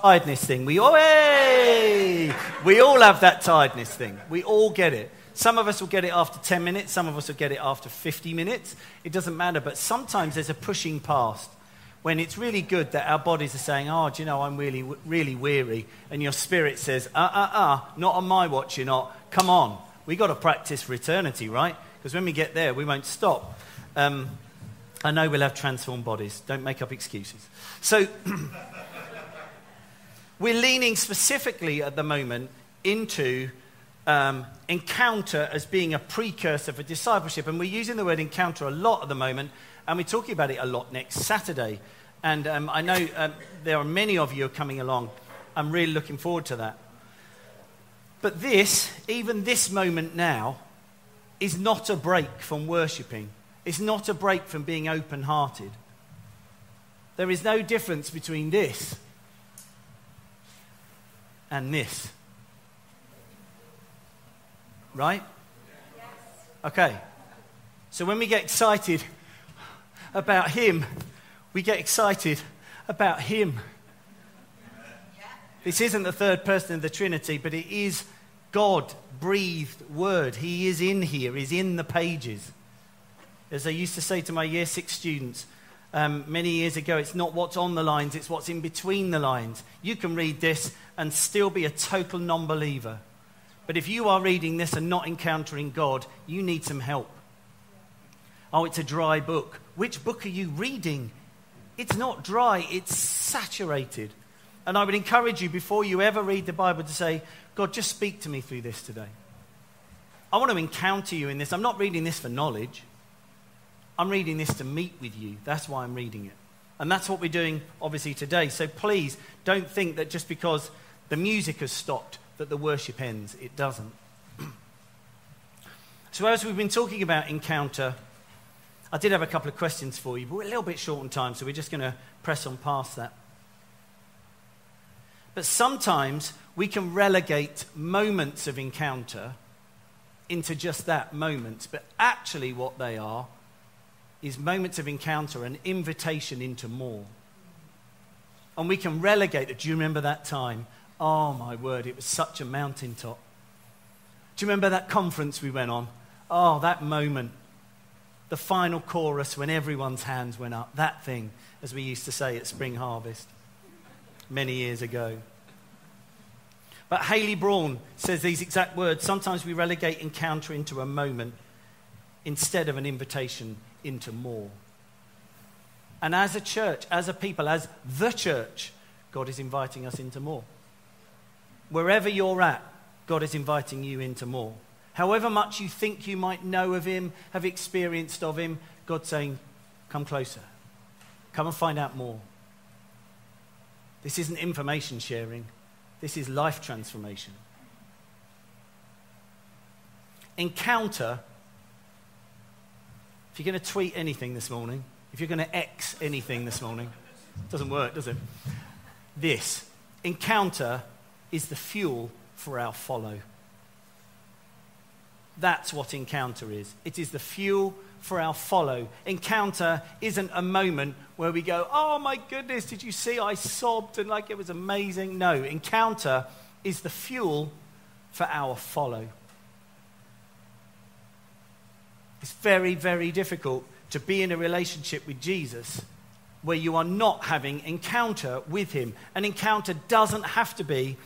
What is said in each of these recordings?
tiredness thing. We all, hey! we all have that tiredness thing. We all get it. Some of us will get it after 10 minutes, some of us will get it after 50 minutes. It doesn't matter, but sometimes there's a pushing past when it's really good that our bodies are saying, Oh, do you know, I'm really, really weary. And your spirit says, Uh, uh, uh, not on my watch, you're not. Come on. We've got to practice for eternity, right? Because when we get there, we won't stop. Um, I know we'll have transformed bodies. Don't make up excuses. So, we're leaning specifically at the moment into um, encounter as being a precursor for discipleship. And we're using the word encounter a lot at the moment, and we're talking about it a lot next Saturday. And um, I know um, there are many of you coming along. I'm really looking forward to that. But this, even this moment now, is not a break from worshipping. It's not a break from being open hearted. There is no difference between this and this. Right? Okay. So when we get excited about Him, we get excited about Him. This isn't the third person of the Trinity, but it is God breathed word. He is in here, He's in the pages. As I used to say to my year six students um, many years ago, it's not what's on the lines, it's what's in between the lines. You can read this and still be a total non believer. But if you are reading this and not encountering God, you need some help. Oh, it's a dry book. Which book are you reading? It's not dry, it's saturated. And I would encourage you before you ever read the Bible to say, God, just speak to me through this today. I want to encounter you in this. I'm not reading this for knowledge. I'm reading this to meet with you. That's why I'm reading it. And that's what we're doing, obviously, today. So please don't think that just because the music has stopped, that the worship ends. It doesn't. so, as we've been talking about encounter, I did have a couple of questions for you, but we're a little bit short on time, so we're just going to press on past that. But sometimes we can relegate moments of encounter into just that moment. But actually, what they are is moments of encounter, an invitation into more. And we can relegate it. Do you remember that time? Oh, my word, it was such a mountaintop. Do you remember that conference we went on? Oh, that moment. The final chorus when everyone's hands went up. That thing, as we used to say at Spring Harvest many years ago. But Hayley Braun says these exact words. Sometimes we relegate encounter into a moment instead of an invitation into more. And as a church, as a people, as the church, God is inviting us into more. Wherever you're at, God is inviting you into more. However much you think you might know of Him, have experienced of Him, God's saying, Come closer. Come and find out more. This isn't information sharing, this is life transformation. Encounter you're going to tweet anything this morning, if you're going to X anything this morning, it doesn't work, does it? This encounter is the fuel for our follow. That's what encounter is. It is the fuel for our follow. Encounter isn't a moment where we go, oh my goodness, did you see I sobbed and like it was amazing? No, encounter is the fuel for our follow. It's very, very difficult to be in a relationship with Jesus where you are not having encounter with him. An encounter doesn't have to be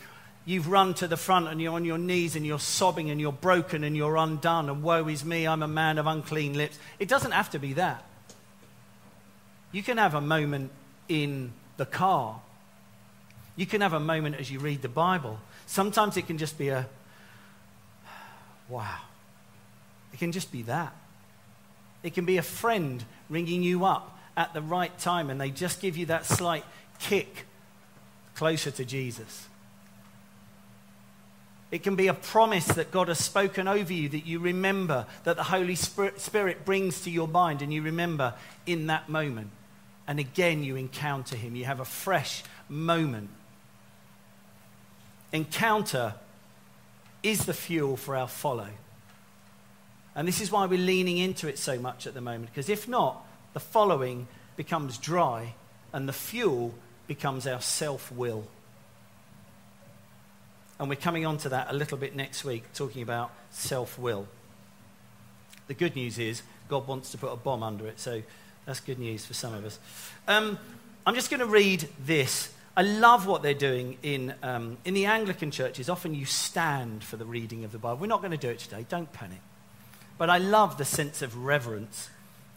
you've run to the front and you're on your knees and you're sobbing and you're broken and you're undone and woe is me, I'm a man of unclean lips. It doesn't have to be that. You can have a moment in the car. You can have a moment as you read the Bible. Sometimes it can just be a wow. It can just be that. It can be a friend ringing you up at the right time and they just give you that slight kick closer to Jesus. It can be a promise that God has spoken over you that you remember, that the Holy Spirit brings to your mind, and you remember in that moment. And again, you encounter Him. You have a fresh moment. Encounter is the fuel for our follow. And this is why we're leaning into it so much at the moment, because if not, the following becomes dry and the fuel becomes our self will. And we're coming on to that a little bit next week, talking about self will. The good news is God wants to put a bomb under it, so that's good news for some of us. Um, I'm just going to read this. I love what they're doing in, um, in the Anglican churches. Often you stand for the reading of the Bible. We're not going to do it today, don't panic. But I love the sense of reverence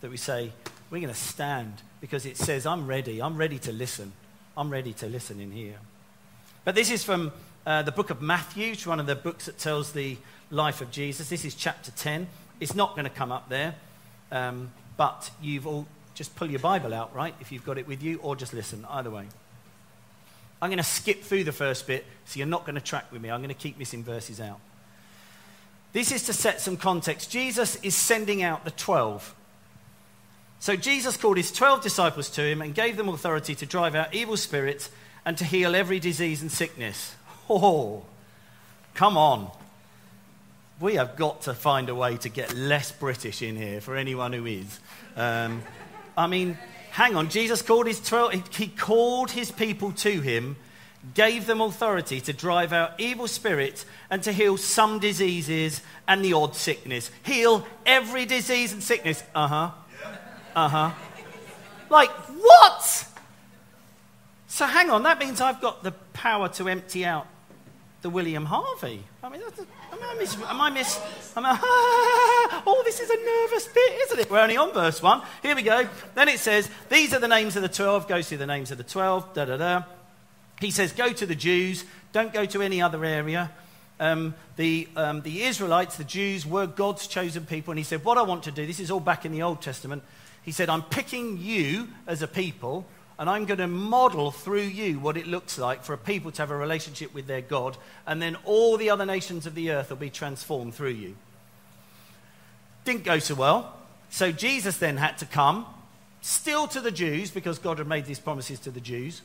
that we say, we're going to stand because it says, I'm ready. I'm ready to listen. I'm ready to listen in here. But this is from uh, the book of Matthew, is one of the books that tells the life of Jesus. This is chapter 10. It's not going to come up there, um, but you've all just pull your Bible out, right, if you've got it with you, or just listen, either way. I'm going to skip through the first bit, so you're not going to track with me. I'm going to keep missing verses out. This is to set some context. Jesus is sending out the 12. So Jesus called his 12 disciples to him and gave them authority to drive out evil spirits and to heal every disease and sickness. Oh, come on. We have got to find a way to get less British in here for anyone who is. Um, I mean, hang on. Jesus called his 12, he called his people to him, gave them authority to drive out evil spirits and to heal some diseases and the odd sickness. Heal every disease and sickness. Uh huh. Uh huh. Like, what? So hang on, that means I've got the power to empty out the William Harvey. I mean, am I miss? Am I miss? Am I, ah, oh, this is a nervous bit, isn't it? We're only on verse one. Here we go. Then it says, These are the names of the twelve. Goes through the names of the twelve. Da da da. He says, Go to the Jews. Don't go to any other area. Um, the, um, the Israelites, the Jews, were God's chosen people. And he said, What I want to do, this is all back in the Old Testament. He said, I'm picking you as a people, and I'm going to model through you what it looks like for a people to have a relationship with their God, and then all the other nations of the earth will be transformed through you. Didn't go so well. So Jesus then had to come, still to the Jews, because God had made these promises to the Jews.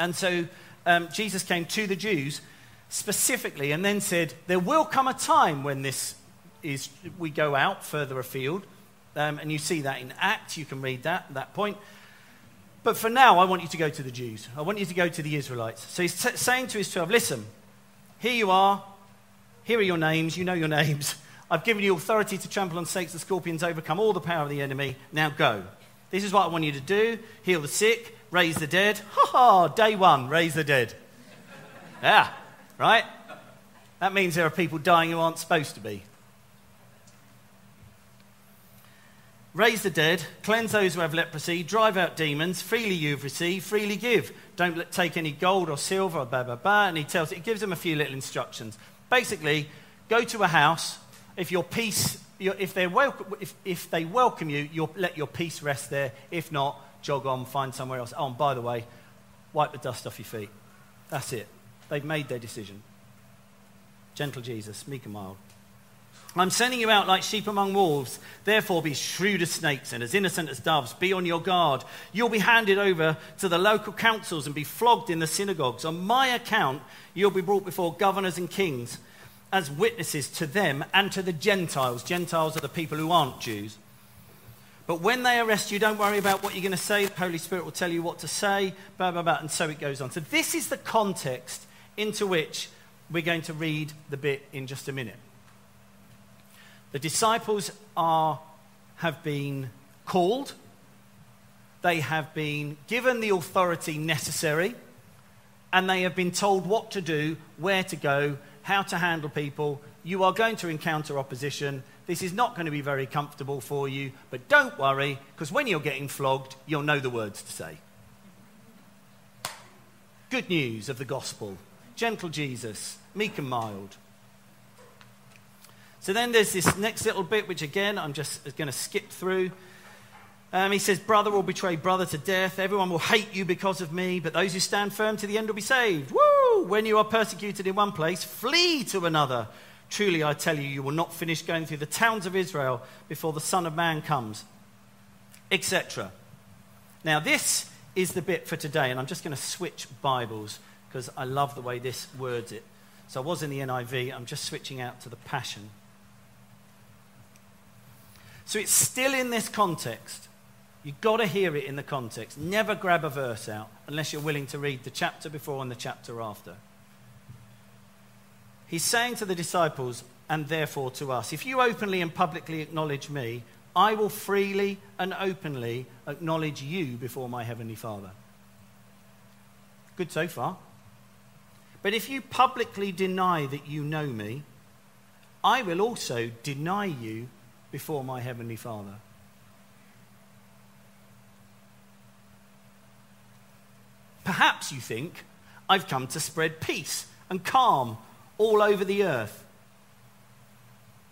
And so um, Jesus came to the Jews specifically and then said, There will come a time when this is, we go out further afield um, and you see that in Acts, you can read that at that point. But for now, I want you to go to the Jews. I want you to go to the Israelites. So he's t- saying to his 12, listen, here you are. Here are your names. You know your names. I've given you authority to trample on snakes and scorpions, overcome all the power of the enemy. Now go. This is what I want you to do heal the sick, raise the dead. Ha ha, day one, raise the dead. Yeah, right? That means there are people dying who aren't supposed to be. Raise the dead, cleanse those who have leprosy, drive out demons, freely you've received, freely give. Don't take any gold or silver blah, blah, blah. And he tells, he gives them a few little instructions. Basically, go to a house. If your peace, if, welcome, if, if they welcome you, you'll let your peace rest there. If not, jog on, find somewhere else. Oh, and by the way, wipe the dust off your feet. That's it. They've made their decision. Gentle Jesus, meek and mild. I'm sending you out like sheep among wolves. Therefore, be shrewd as snakes and as innocent as doves. Be on your guard. You'll be handed over to the local councils and be flogged in the synagogues. On my account, you'll be brought before governors and kings as witnesses to them and to the Gentiles. Gentiles are the people who aren't Jews. But when they arrest you, don't worry about what you're going to say. The Holy Spirit will tell you what to say, blah, blah, blah. And so it goes on. So, this is the context into which we're going to read the bit in just a minute. The disciples are, have been called, they have been given the authority necessary, and they have been told what to do, where to go, how to handle people. You are going to encounter opposition. This is not going to be very comfortable for you, but don't worry, because when you're getting flogged, you'll know the words to say. Good news of the gospel. Gentle Jesus, meek and mild. So then there's this next little bit, which again, I'm just going to skip through. Um, he says, Brother will betray brother to death. Everyone will hate you because of me, but those who stand firm to the end will be saved. Woo! When you are persecuted in one place, flee to another. Truly, I tell you, you will not finish going through the towns of Israel before the Son of Man comes, etc. Now, this is the bit for today, and I'm just going to switch Bibles because I love the way this words it. So I was in the NIV, I'm just switching out to the Passion. So it's still in this context. You've got to hear it in the context. Never grab a verse out unless you're willing to read the chapter before and the chapter after. He's saying to the disciples, and therefore to us, if you openly and publicly acknowledge me, I will freely and openly acknowledge you before my heavenly Father. Good so far. But if you publicly deny that you know me, I will also deny you before my heavenly Father. Perhaps you think I've come to spread peace and calm all over the earth.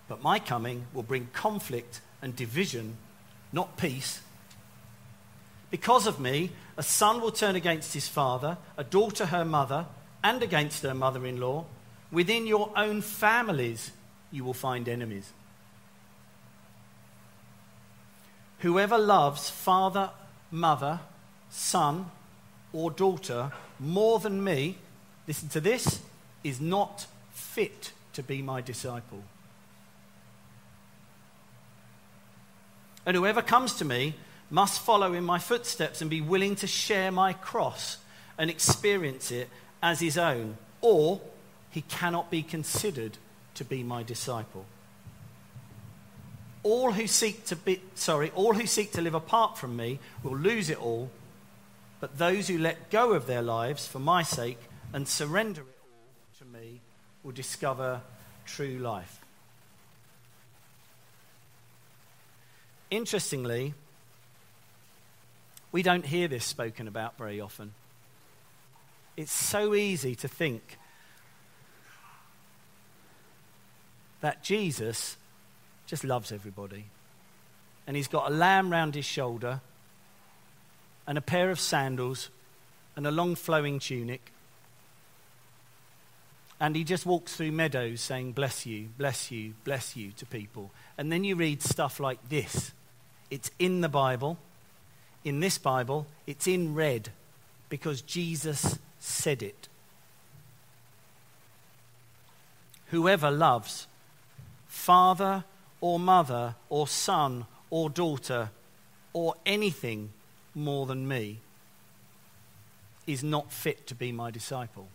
But my coming will bring conflict and division, not peace. Because of me, a son will turn against his father, a daughter her mother, and against her mother in law. Within your own families, you will find enemies. Whoever loves father, mother, son, or daughter more than me, listen to this, is not fit to be my disciple. And whoever comes to me must follow in my footsteps and be willing to share my cross and experience it as his own, or he cannot be considered to be my disciple. All who seek to be sorry, all who seek to live apart from me will lose it all, but those who let go of their lives for my sake and surrender it will discover true life. Interestingly, we don't hear this spoken about very often. It's so easy to think that Jesus just loves everybody. And he's got a lamb round his shoulder, and a pair of sandals, and a long flowing tunic. And he just walks through meadows saying, Bless you, bless you, bless you to people. And then you read stuff like this it's in the Bible. In this Bible, it's in red because Jesus said it. Whoever loves father or mother or son or daughter or anything more than me is not fit to be my disciple.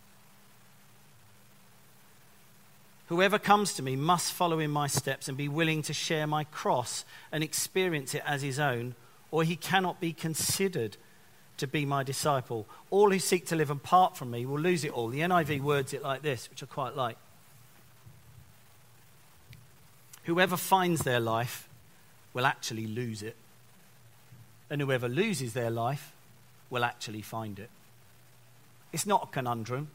Whoever comes to me must follow in my steps and be willing to share my cross and experience it as his own, or he cannot be considered to be my disciple. All who seek to live apart from me will lose it all. The NIV words it like this, which I quite like. Whoever finds their life will actually lose it, and whoever loses their life will actually find it. It's not a conundrum.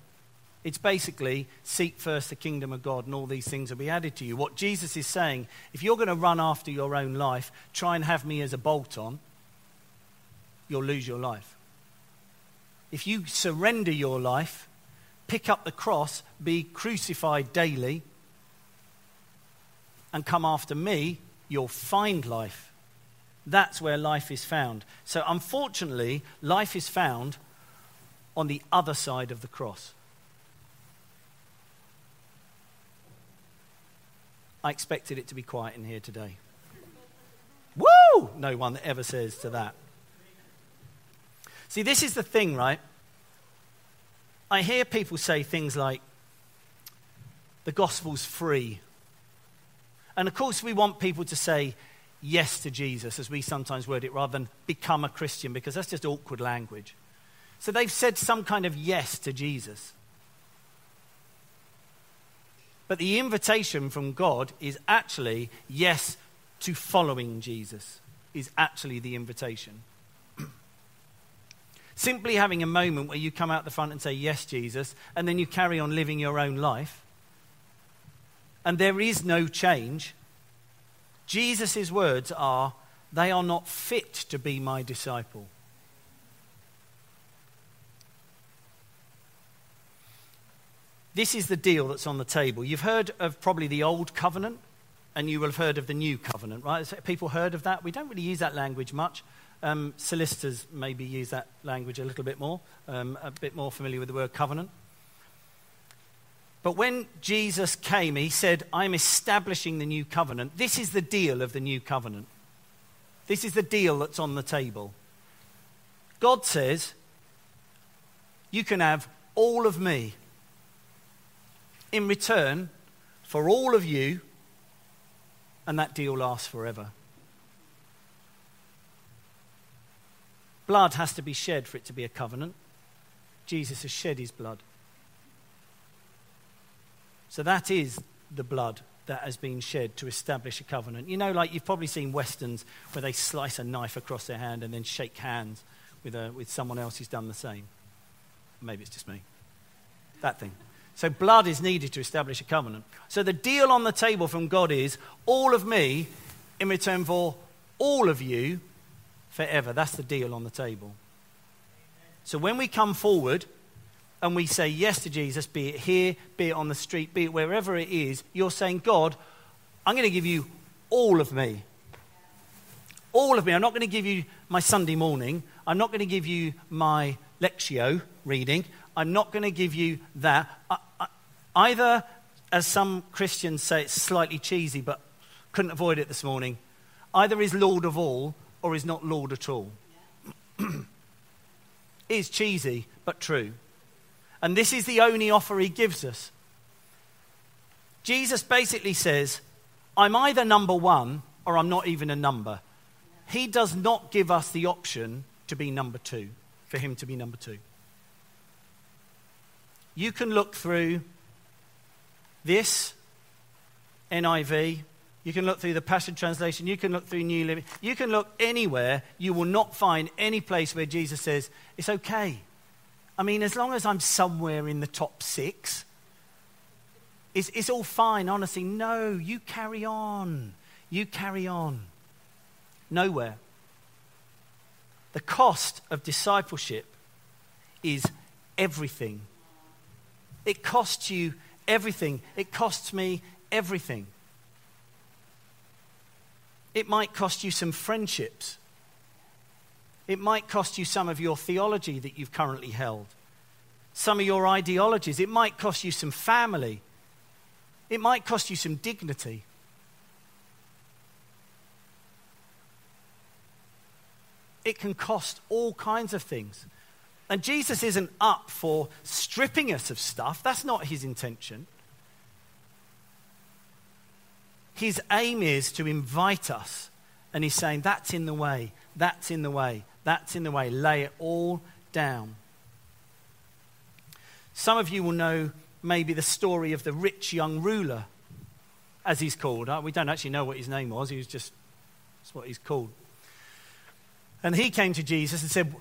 It's basically seek first the kingdom of God and all these things will be added to you. What Jesus is saying, if you're going to run after your own life, try and have me as a bolt on, you'll lose your life. If you surrender your life, pick up the cross, be crucified daily, and come after me, you'll find life. That's where life is found. So, unfortunately, life is found on the other side of the cross. I expected it to be quiet in here today. Woo! No one ever says to that. See, this is the thing, right? I hear people say things like, the gospel's free. And of course, we want people to say yes to Jesus, as we sometimes word it, rather than become a Christian, because that's just awkward language. So they've said some kind of yes to Jesus. But the invitation from God is actually yes to following Jesus, is actually the invitation. Simply having a moment where you come out the front and say, Yes, Jesus, and then you carry on living your own life, and there is no change. Jesus' words are, They are not fit to be my disciple. This is the deal that's on the table. You've heard of probably the old covenant, and you will have heard of the new covenant, right? Has people heard of that? We don't really use that language much. Um, solicitors maybe use that language a little bit more, um, a bit more familiar with the word covenant. But when Jesus came, he said, I'm establishing the new covenant. This is the deal of the new covenant. This is the deal that's on the table. God says, You can have all of me in return for all of you, and that deal lasts forever. Blood has to be shed for it to be a covenant. Jesus has shed his blood. So that is the blood that has been shed to establish a covenant. You know, like you've probably seen westerns where they slice a knife across their hand and then shake hands with, a, with someone else who's done the same. Maybe it's just me. That thing. So blood is needed to establish a covenant. So the deal on the table from God is all of me in return for all of you forever. That's the deal on the table. So when we come forward and we say yes to Jesus, be it here, be it on the street, be it wherever it is, you're saying, God, I'm going to give you all of me. All of me. I'm not going to give you my Sunday morning. I'm not going to give you my Lectio reading. I'm not going to give you that. I, either, as some Christians say, it's slightly cheesy, but couldn't avoid it this morning. Either is Lord of all or is not Lord at all. is cheesy, but true. And this is the only offer he gives us. Jesus basically says, I'm either number one or I'm not even a number. He does not give us the option to be number two, for him to be number two. You can look through this NIV, you can look through the Passion Translation, you can look through New Living, you can look anywhere, you will not find any place where Jesus says, It's okay. I mean, as long as I'm somewhere in the top six, it's, it's all fine, honestly. No, you carry on. You carry on. Nowhere. The cost of discipleship is everything. It costs you everything. It costs me everything. It might cost you some friendships. It might cost you some of your theology that you've currently held, some of your ideologies. It might cost you some family. It might cost you some dignity. It can cost all kinds of things. And Jesus isn't up for stripping us of stuff. That's not his intention. His aim is to invite us. And he's saying, That's in the way. That's in the way. That's in the way. Lay it all down. Some of you will know maybe the story of the rich young ruler, as he's called. Uh, we don't actually know what his name was, he was just, that's what he's called. And he came to Jesus and said,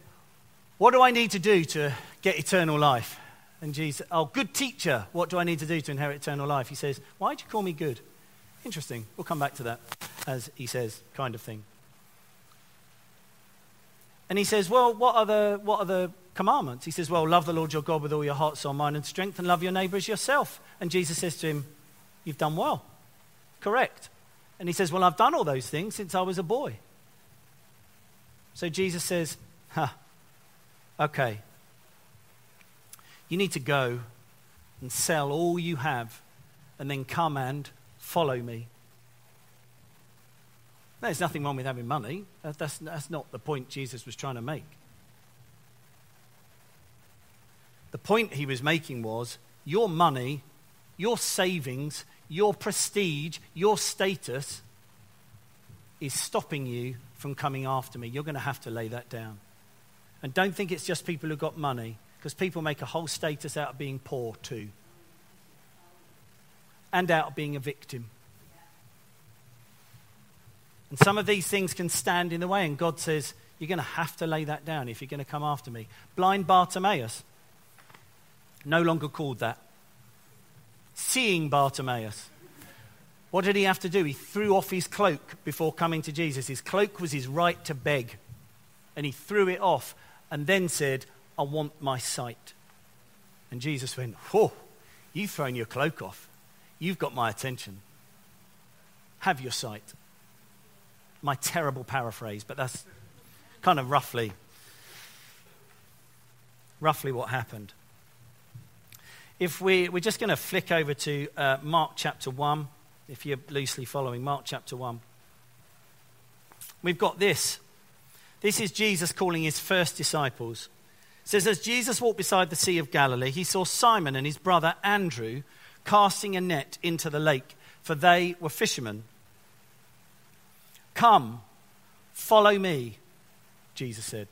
What do I need to do to get eternal life? And Jesus, oh, good teacher, what do I need to do to inherit eternal life? He says, Why do you call me good? Interesting. We'll come back to that, as he says, kind of thing. And he says, Well, what are, the, what are the commandments? He says, Well, love the Lord your God with all your heart, soul, mind, and strength, and love your neighbor as yourself. And Jesus says to him, You've done well. Correct. And he says, Well, I've done all those things since I was a boy. So Jesus says, Huh, okay. You need to go and sell all you have and then come and follow me. There's nothing wrong with having money. That's, that's not the point Jesus was trying to make. The point he was making was your money, your savings, your prestige, your status is stopping you from coming after me. You're going to have to lay that down. And don't think it's just people who've got money, because people make a whole status out of being poor too, and out of being a victim. And some of these things can stand in the way, and God says, You're going to have to lay that down if you're going to come after me. Blind Bartimaeus, no longer called that. Seeing Bartimaeus. What did he have to do? He threw off his cloak before coming to Jesus. His cloak was his right to beg. And he threw it off and then said, I want my sight. And Jesus went, Whoa, you've thrown your cloak off. You've got my attention. Have your sight my terrible paraphrase, but that's kind of roughly roughly what happened. If we, we're just going to flick over to uh, Mark chapter 1, if you're loosely following Mark chapter 1. We've got this. This is Jesus calling his first disciples. It says, As Jesus walked beside the Sea of Galilee, he saw Simon and his brother Andrew casting a net into the lake, for they were fishermen. Come, follow me, Jesus said.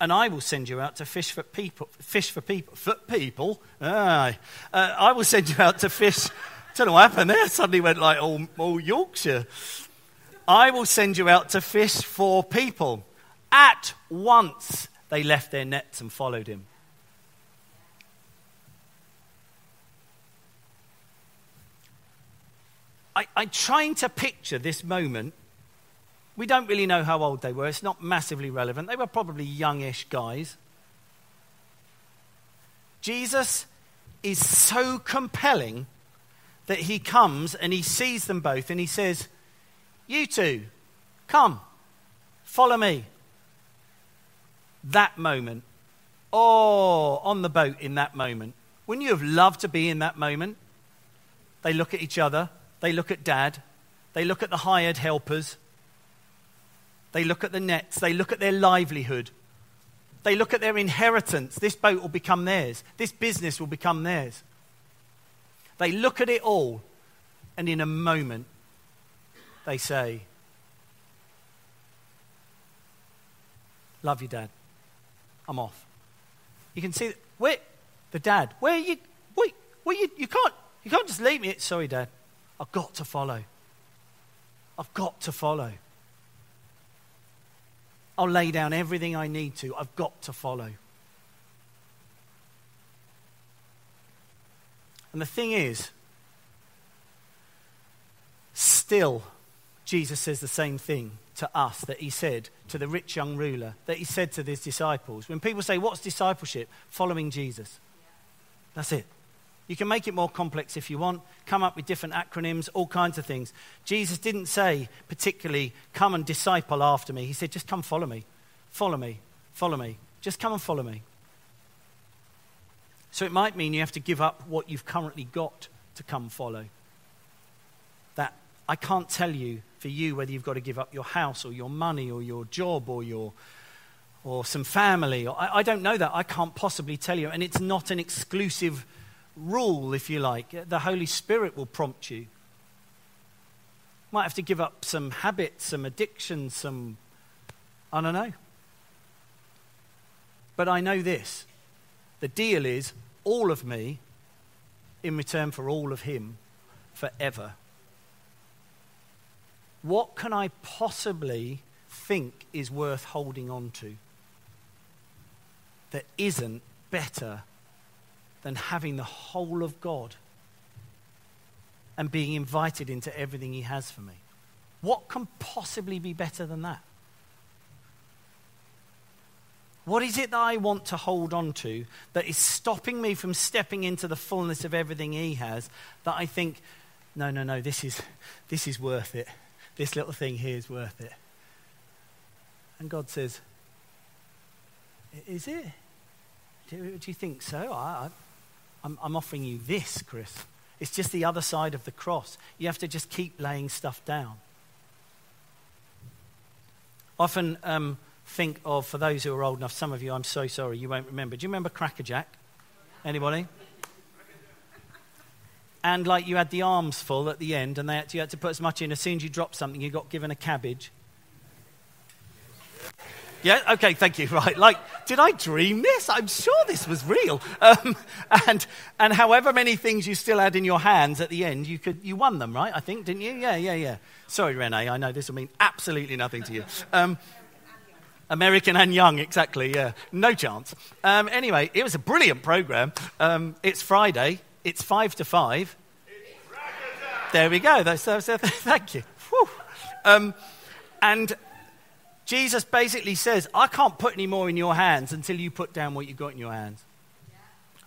And I will send you out to fish for people. Fish for people. For people? Aye. Uh, I will send you out to fish. I don't know what happened there. Suddenly went like all, all Yorkshire. I will send you out to fish for people. At once they left their nets and followed him. I, I'm trying to picture this moment. We don't really know how old they were. It's not massively relevant. They were probably youngish guys. Jesus is so compelling that he comes and he sees them both and he says, You two, come, follow me. That moment, oh, on the boat in that moment. Wouldn't you have loved to be in that moment? They look at each other. They look at dad. They look at the hired helpers. They look at the nets. They look at their livelihood. They look at their inheritance. This boat will become theirs. This business will become theirs. They look at it all, and in a moment, they say, Love you, Dad. I'm off. You can see, where, the dad, where you? Wait, where you, you can't, you can't just leave me. Sorry, Dad. I've got to follow. I've got to follow. I'll lay down everything I need to. I've got to follow. And the thing is, still, Jesus says the same thing to us that he said to the rich young ruler, that he said to his disciples. When people say, What's discipleship? Following Jesus. That's it. You can make it more complex if you want, come up with different acronyms, all kinds of things. Jesus didn't say, particularly, come and disciple after me. He said, just come follow me. Follow me. Follow me. Just come and follow me. So it might mean you have to give up what you've currently got to come follow. That I can't tell you for you whether you've got to give up your house or your money or your job or your or some family. Or, I, I don't know that. I can't possibly tell you. And it's not an exclusive rule, if you like. The Holy Spirit will prompt you. Might have to give up some habits, some addictions, some. I don't know. But I know this the deal is all of me in return for all of Him forever. What can I possibly think is worth holding on to that isn't better than having the whole of God and being invited into everything He has for me. What can possibly be better than that? What is it that I want to hold on to that is stopping me from stepping into the fullness of everything He has that I think, no, no, no, this is, this is worth it. This little thing here is worth it. And God says, Is it? Do, do you think so? I, I'm, I'm offering you this, Chris. It's just the other side of the cross. You have to just keep laying stuff down. Often um, think of, for those who are old enough, some of you, I'm so sorry, you won't remember. Do you remember Crackerjack? Anybody? And like you had the arms full at the end, and they had to, you had to put as much in. As soon as you dropped something, you got given a cabbage. Yeah, okay, thank you. Right, like, did I dream this? I'm sure this was real. Um, and, and however many things you still had in your hands at the end, you, could, you won them, right? I think, didn't you? Yeah, yeah, yeah. Sorry, Renee, I know this will mean absolutely nothing to you. Um, American and young, exactly, yeah. No chance. Um, anyway, it was a brilliant program. Um, it's Friday, it's five to five. There we go. That's, that's, thank you. Um, and Jesus basically says, I can't put any more in your hands until you put down what you've got in your hands.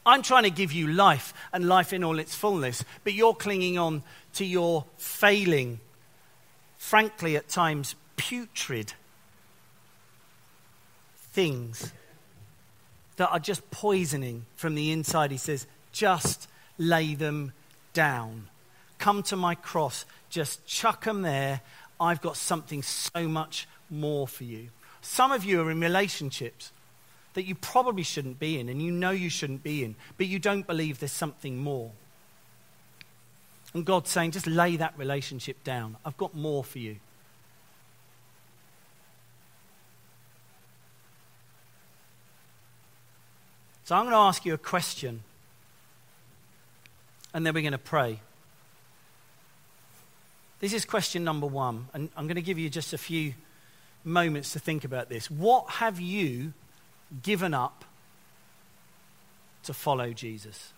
I'm trying to give you life and life in all its fullness, but you're clinging on to your failing, frankly, at times putrid things that are just poisoning from the inside. He says, just lay them down. Come to my cross, just chuck them there. I've got something so much more for you. Some of you are in relationships that you probably shouldn't be in and you know you shouldn't be in, but you don't believe there's something more. And God's saying, just lay that relationship down. I've got more for you. So I'm going to ask you a question, and then we're going to pray. This is question number one, and I'm going to give you just a few moments to think about this. What have you given up to follow Jesus?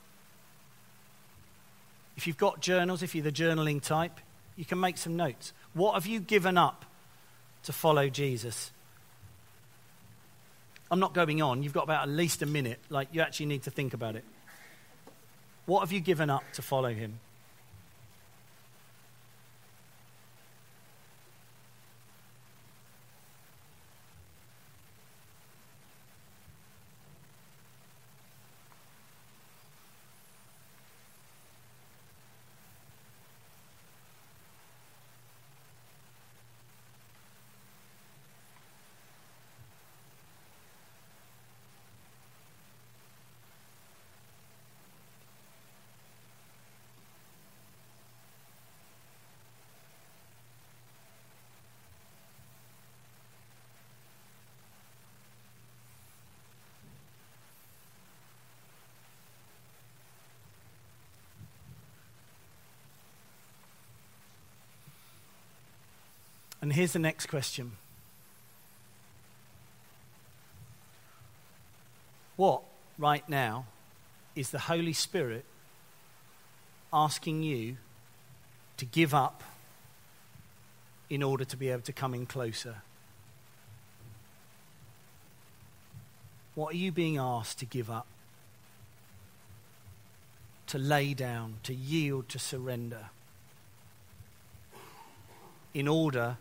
If you've got journals, if you're the journaling type, you can make some notes. What have you given up to follow Jesus? I'm not going on. You've got about at least a minute. Like, you actually need to think about it. What have you given up to follow him? And here's the next question What, right now, is the Holy Spirit asking you to give up in order to be able to come in closer? What are you being asked to give up? To lay down, to yield, to surrender in order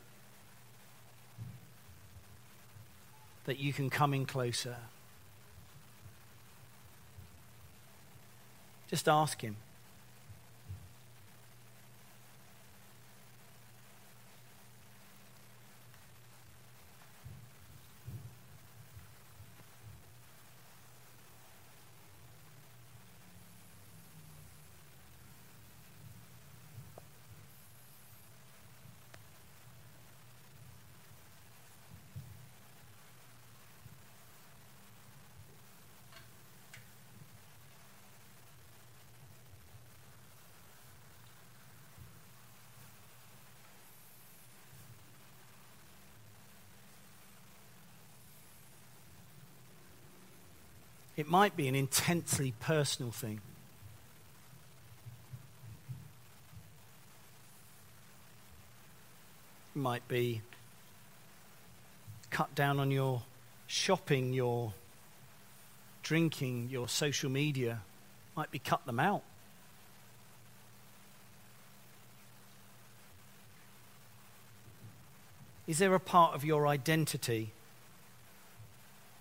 that you can come in closer. Just ask Him. It might be an intensely personal thing. It might be cut down on your shopping, your drinking, your social media. It Might be cut them out. Is there a part of your identity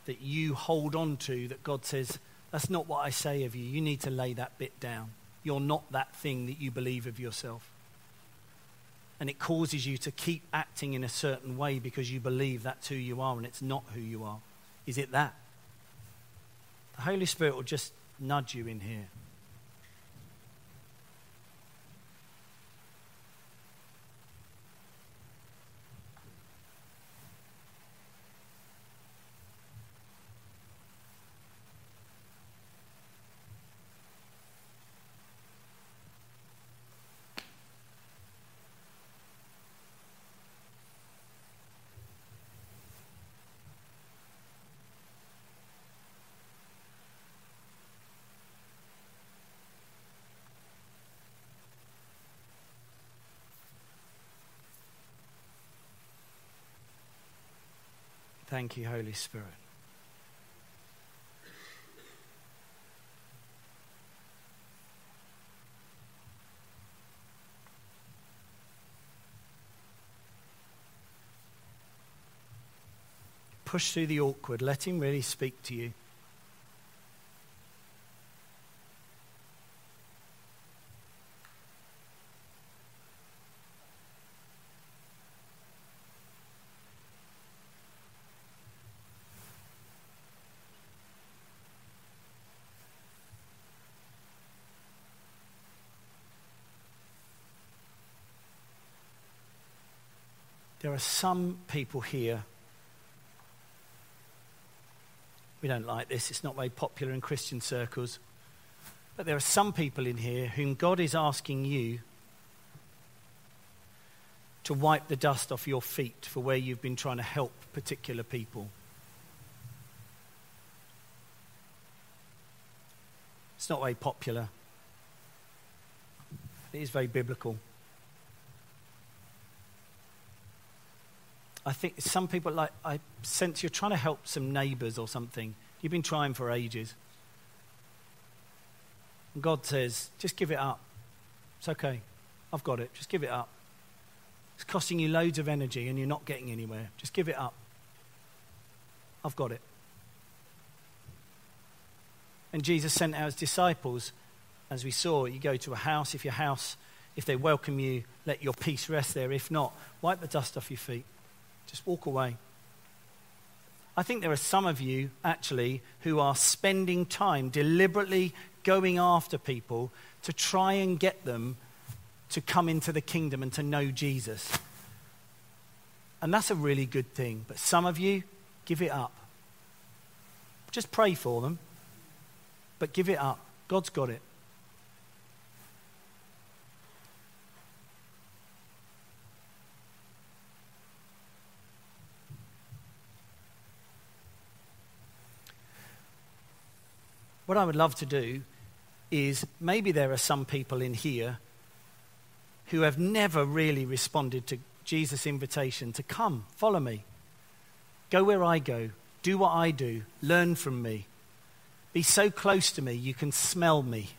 that you hold on to that God says, that's not what I say of you. You need to lay that bit down. You're not that thing that you believe of yourself. And it causes you to keep acting in a certain way because you believe that's who you are and it's not who you are. Is it that? The Holy Spirit will just nudge you in here. Thank you, Holy Spirit. Push through the awkward. Let Him really speak to you. There are some people here. We don't like this, it's not very popular in Christian circles. But there are some people in here whom God is asking you to wipe the dust off your feet for where you've been trying to help particular people. It's not very popular. It is very biblical. I think some people like, I sense you're trying to help some neighbors or something. You've been trying for ages. And God says, just give it up. It's okay. I've got it. Just give it up. It's costing you loads of energy and you're not getting anywhere. Just give it up. I've got it. And Jesus sent out his disciples, as we saw, you go to a house. If your house, if they welcome you, let your peace rest there. If not, wipe the dust off your feet. Just walk away. I think there are some of you, actually, who are spending time deliberately going after people to try and get them to come into the kingdom and to know Jesus. And that's a really good thing. But some of you, give it up. Just pray for them, but give it up. God's got it. What I would love to do is maybe there are some people in here who have never really responded to Jesus' invitation to come, follow me, go where I go, do what I do, learn from me, be so close to me you can smell me.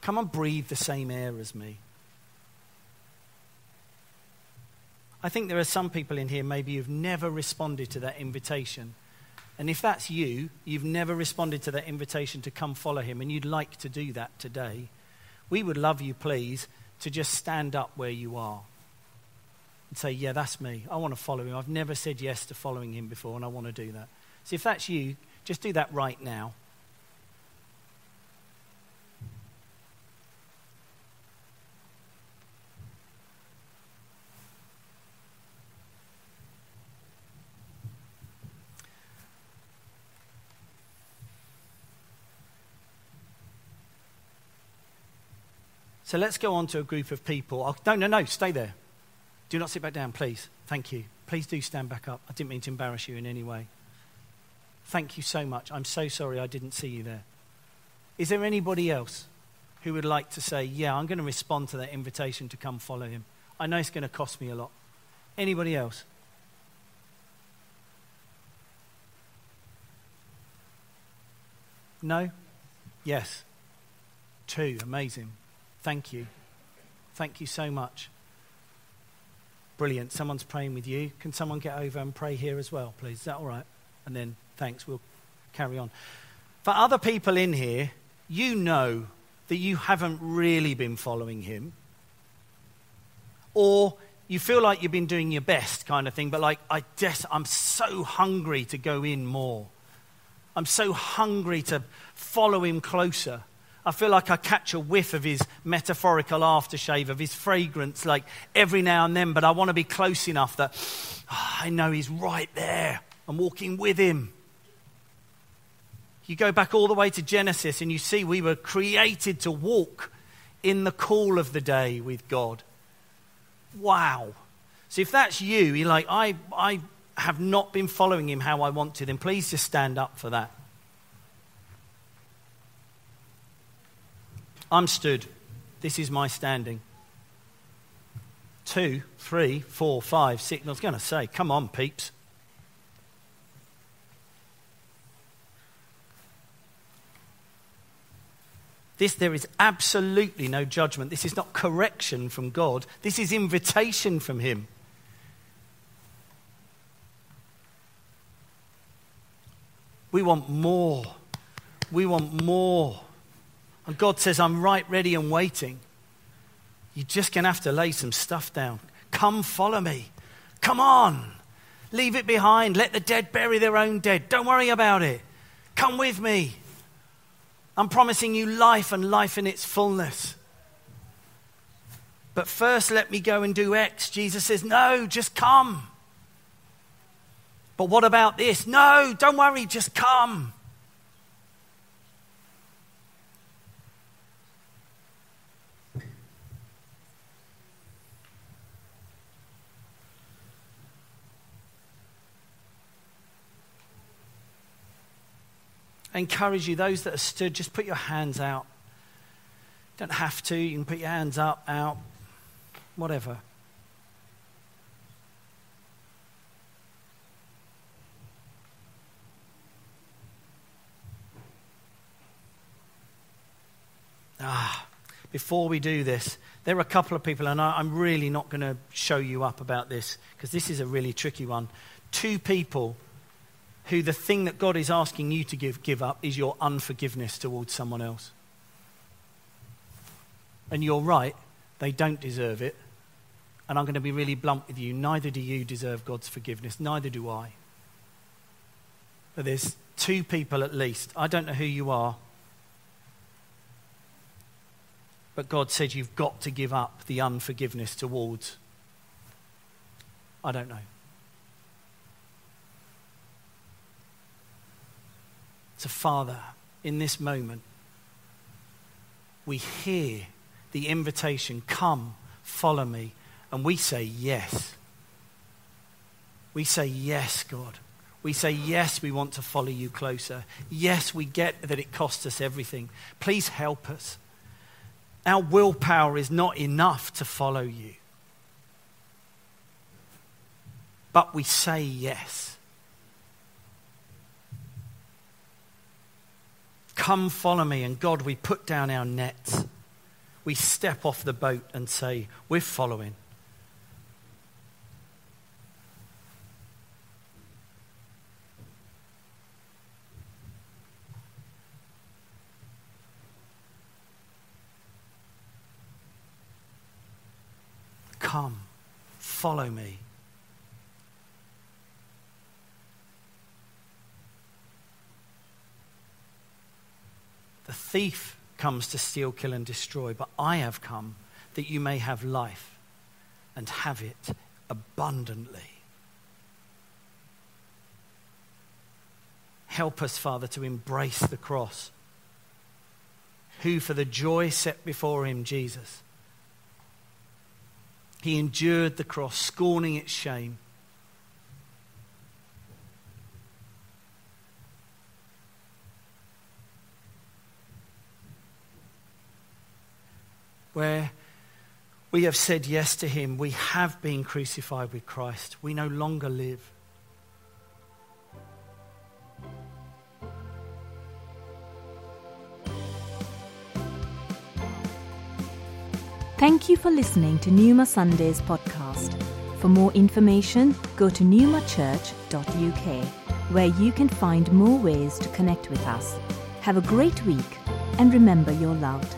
Come and breathe the same air as me. I think there are some people in here, maybe you've never responded to that invitation. And if that's you, you've never responded to that invitation to come follow him, and you'd like to do that today, we would love you, please, to just stand up where you are and say, Yeah, that's me. I want to follow him. I've never said yes to following him before, and I want to do that. So if that's you, just do that right now. So let's go on to a group of people. I'll, no, no, no, stay there. Do not sit back down, please. Thank you. Please do stand back up. I didn't mean to embarrass you in any way. Thank you so much. I'm so sorry I didn't see you there. Is there anybody else who would like to say, Yeah, I'm going to respond to that invitation to come follow him? I know it's going to cost me a lot. Anybody else? No? Yes. Two. Amazing. Thank you. Thank you so much. Brilliant. Someone's praying with you. Can someone get over and pray here as well, please? Is that all right? And then thanks. We'll carry on. For other people in here, you know that you haven't really been following him. Or you feel like you've been doing your best kind of thing, but like, I just, I'm so hungry to go in more. I'm so hungry to follow him closer. I feel like I catch a whiff of his metaphorical aftershave, of his fragrance, like every now and then, but I want to be close enough that oh, I know he's right there. I'm walking with him. You go back all the way to Genesis and you see we were created to walk in the cool of the day with God. Wow. So if that's you, you're like, I, I have not been following him how I want to, then please just stand up for that. I'm stood. This is my standing. Two, three, four, five, six. I was going to say, come on, peeps. This, there is absolutely no judgment. This is not correction from God. This is invitation from Him. We want more. We want more. And God says, I'm right ready and waiting. You're just going to have to lay some stuff down. Come follow me. Come on. Leave it behind. Let the dead bury their own dead. Don't worry about it. Come with me. I'm promising you life and life in its fullness. But first, let me go and do X. Jesus says, No, just come. But what about this? No, don't worry, just come. Encourage you, those that are stood, just put your hands out. Don't have to, you can put your hands up, out, whatever. Ah, before we do this, there are a couple of people, and I, am really not going to show you up about this because this is a really tricky one. Two people who the thing that God is asking you to give, give up is your unforgiveness towards someone else. And you're right, they don't deserve it. And I'm going to be really blunt with you. Neither do you deserve God's forgiveness, neither do I. But there's two people at least. I don't know who you are. But God said you've got to give up the unforgiveness towards. I don't know. So, Father, in this moment, we hear the invitation come, follow me, and we say yes. We say yes, God. We say, yes, we want to follow you closer. Yes, we get that it costs us everything. Please help us. Our willpower is not enough to follow you. But we say yes. Come follow me. And God, we put down our nets. We step off the boat and say, We're following. Come, follow me. The thief comes to steal, kill, and destroy, but I have come that you may have life and have it abundantly. Help us, Father, to embrace the cross, who, for the joy set before him, Jesus, he endured the cross, scorning its shame where we have said yes to him, we have been crucified with Christ. We no longer live. Thank you for listening to Newma Sundays podcast. For more information, go to newmachurch.uk, where you can find more ways to connect with us. Have a great week and remember you're loved.